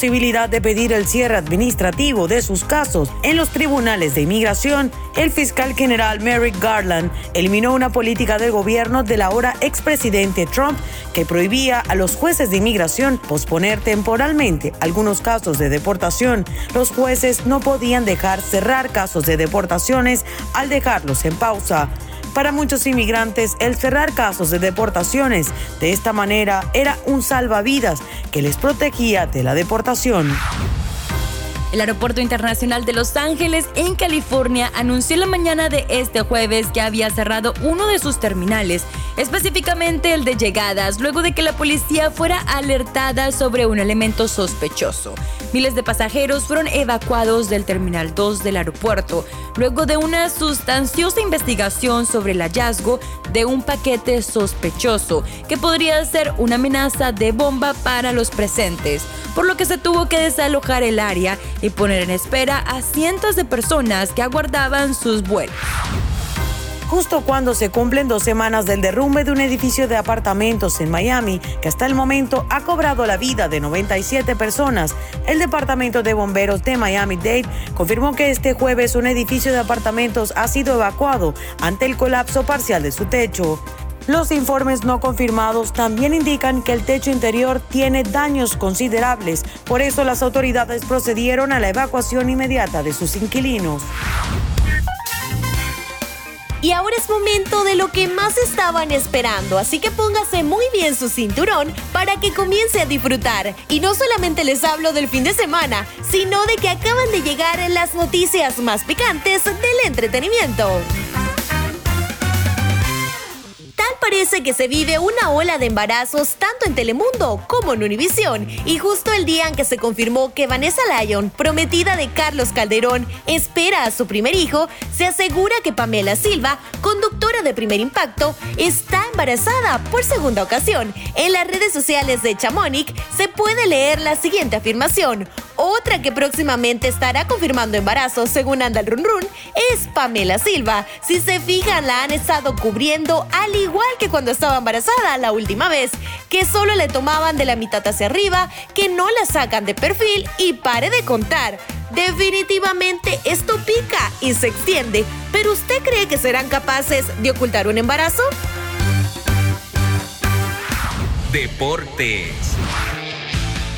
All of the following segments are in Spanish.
posibilidad de pedir el cierre administrativo de sus casos en los tribunales de inmigración, el fiscal general Merrick Garland eliminó una política del gobierno del ahora expresidente Trump que prohibía a los jueces de inmigración posponer temporalmente algunos casos de deportación. Los jueces no podían dejar cerrar casos de deportaciones al dejarlos en pausa. Para muchos inmigrantes, el cerrar casos de deportaciones de esta manera era un salvavidas que les protegía de la deportación. El Aeropuerto Internacional de Los Ángeles, en California, anunció la mañana de este jueves que había cerrado uno de sus terminales, específicamente el de llegadas, luego de que la policía fuera alertada sobre un elemento sospechoso. Miles de pasajeros fueron evacuados del Terminal 2 del aeropuerto, luego de una sustanciosa investigación sobre el hallazgo de un paquete sospechoso que podría ser una amenaza de bomba para los presentes, por lo que se tuvo que desalojar el área y poner en espera a cientos de personas que aguardaban sus vuelos justo cuando se cumplen dos semanas del derrumbe de un edificio de apartamentos en Miami, que hasta el momento ha cobrado la vida de 97 personas. El Departamento de Bomberos de Miami-Dade confirmó que este jueves un edificio de apartamentos ha sido evacuado ante el colapso parcial de su techo. Los informes no confirmados también indican que el techo interior tiene daños considerables, por eso las autoridades procedieron a la evacuación inmediata de sus inquilinos. Y ahora es momento de lo que más estaban esperando, así que póngase muy bien su cinturón para que comience a disfrutar. Y no solamente les hablo del fin de semana, sino de que acaban de llegar las noticias más picantes del entretenimiento parece que se vive una ola de embarazos tanto en Telemundo como en Univisión. Y justo el día en que se confirmó que Vanessa Lyon, prometida de Carlos Calderón, espera a su primer hijo, se asegura que Pamela Silva, conductora de Primer Impacto, está embarazada por segunda ocasión. En las redes sociales de Chamonix se puede leer la siguiente afirmación. Otra que próximamente estará confirmando embarazo, según anda el run run, es Pamela Silva. Si se fijan, la han estado cubriendo al igual que cuando estaba embarazada la última vez, que solo le tomaban de la mitad hacia arriba, que no la sacan de perfil y pare de contar. Definitivamente esto pica y se extiende, pero ¿usted cree que serán capaces de ocultar un embarazo? Deportes.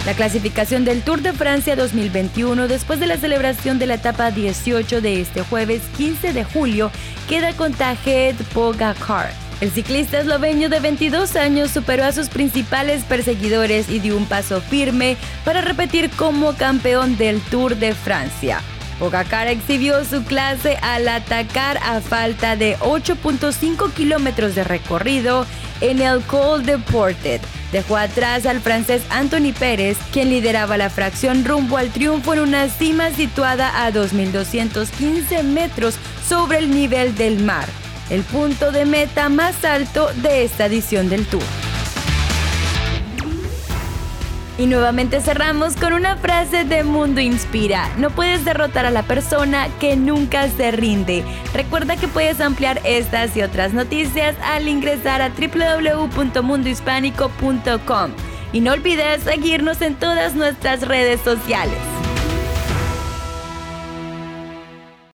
La clasificación del Tour de Francia 2021 después de la celebración de la etapa 18 de este jueves 15 de julio queda con Tajet Pogacar. El ciclista esloveno de 22 años superó a sus principales perseguidores y dio un paso firme para repetir como campeón del Tour de Francia. Pogacar exhibió su clase al atacar a falta de 8.5 kilómetros de recorrido en el Col de Portet. Dejó atrás al francés Anthony Pérez, quien lideraba la fracción rumbo al triunfo en una cima situada a 2.215 metros sobre el nivel del mar, el punto de meta más alto de esta edición del Tour. Y nuevamente cerramos con una frase de Mundo Inspira. No puedes derrotar a la persona que nunca se rinde. Recuerda que puedes ampliar estas y otras noticias al ingresar a www.mundohispánico.com. Y no olvides seguirnos en todas nuestras redes sociales.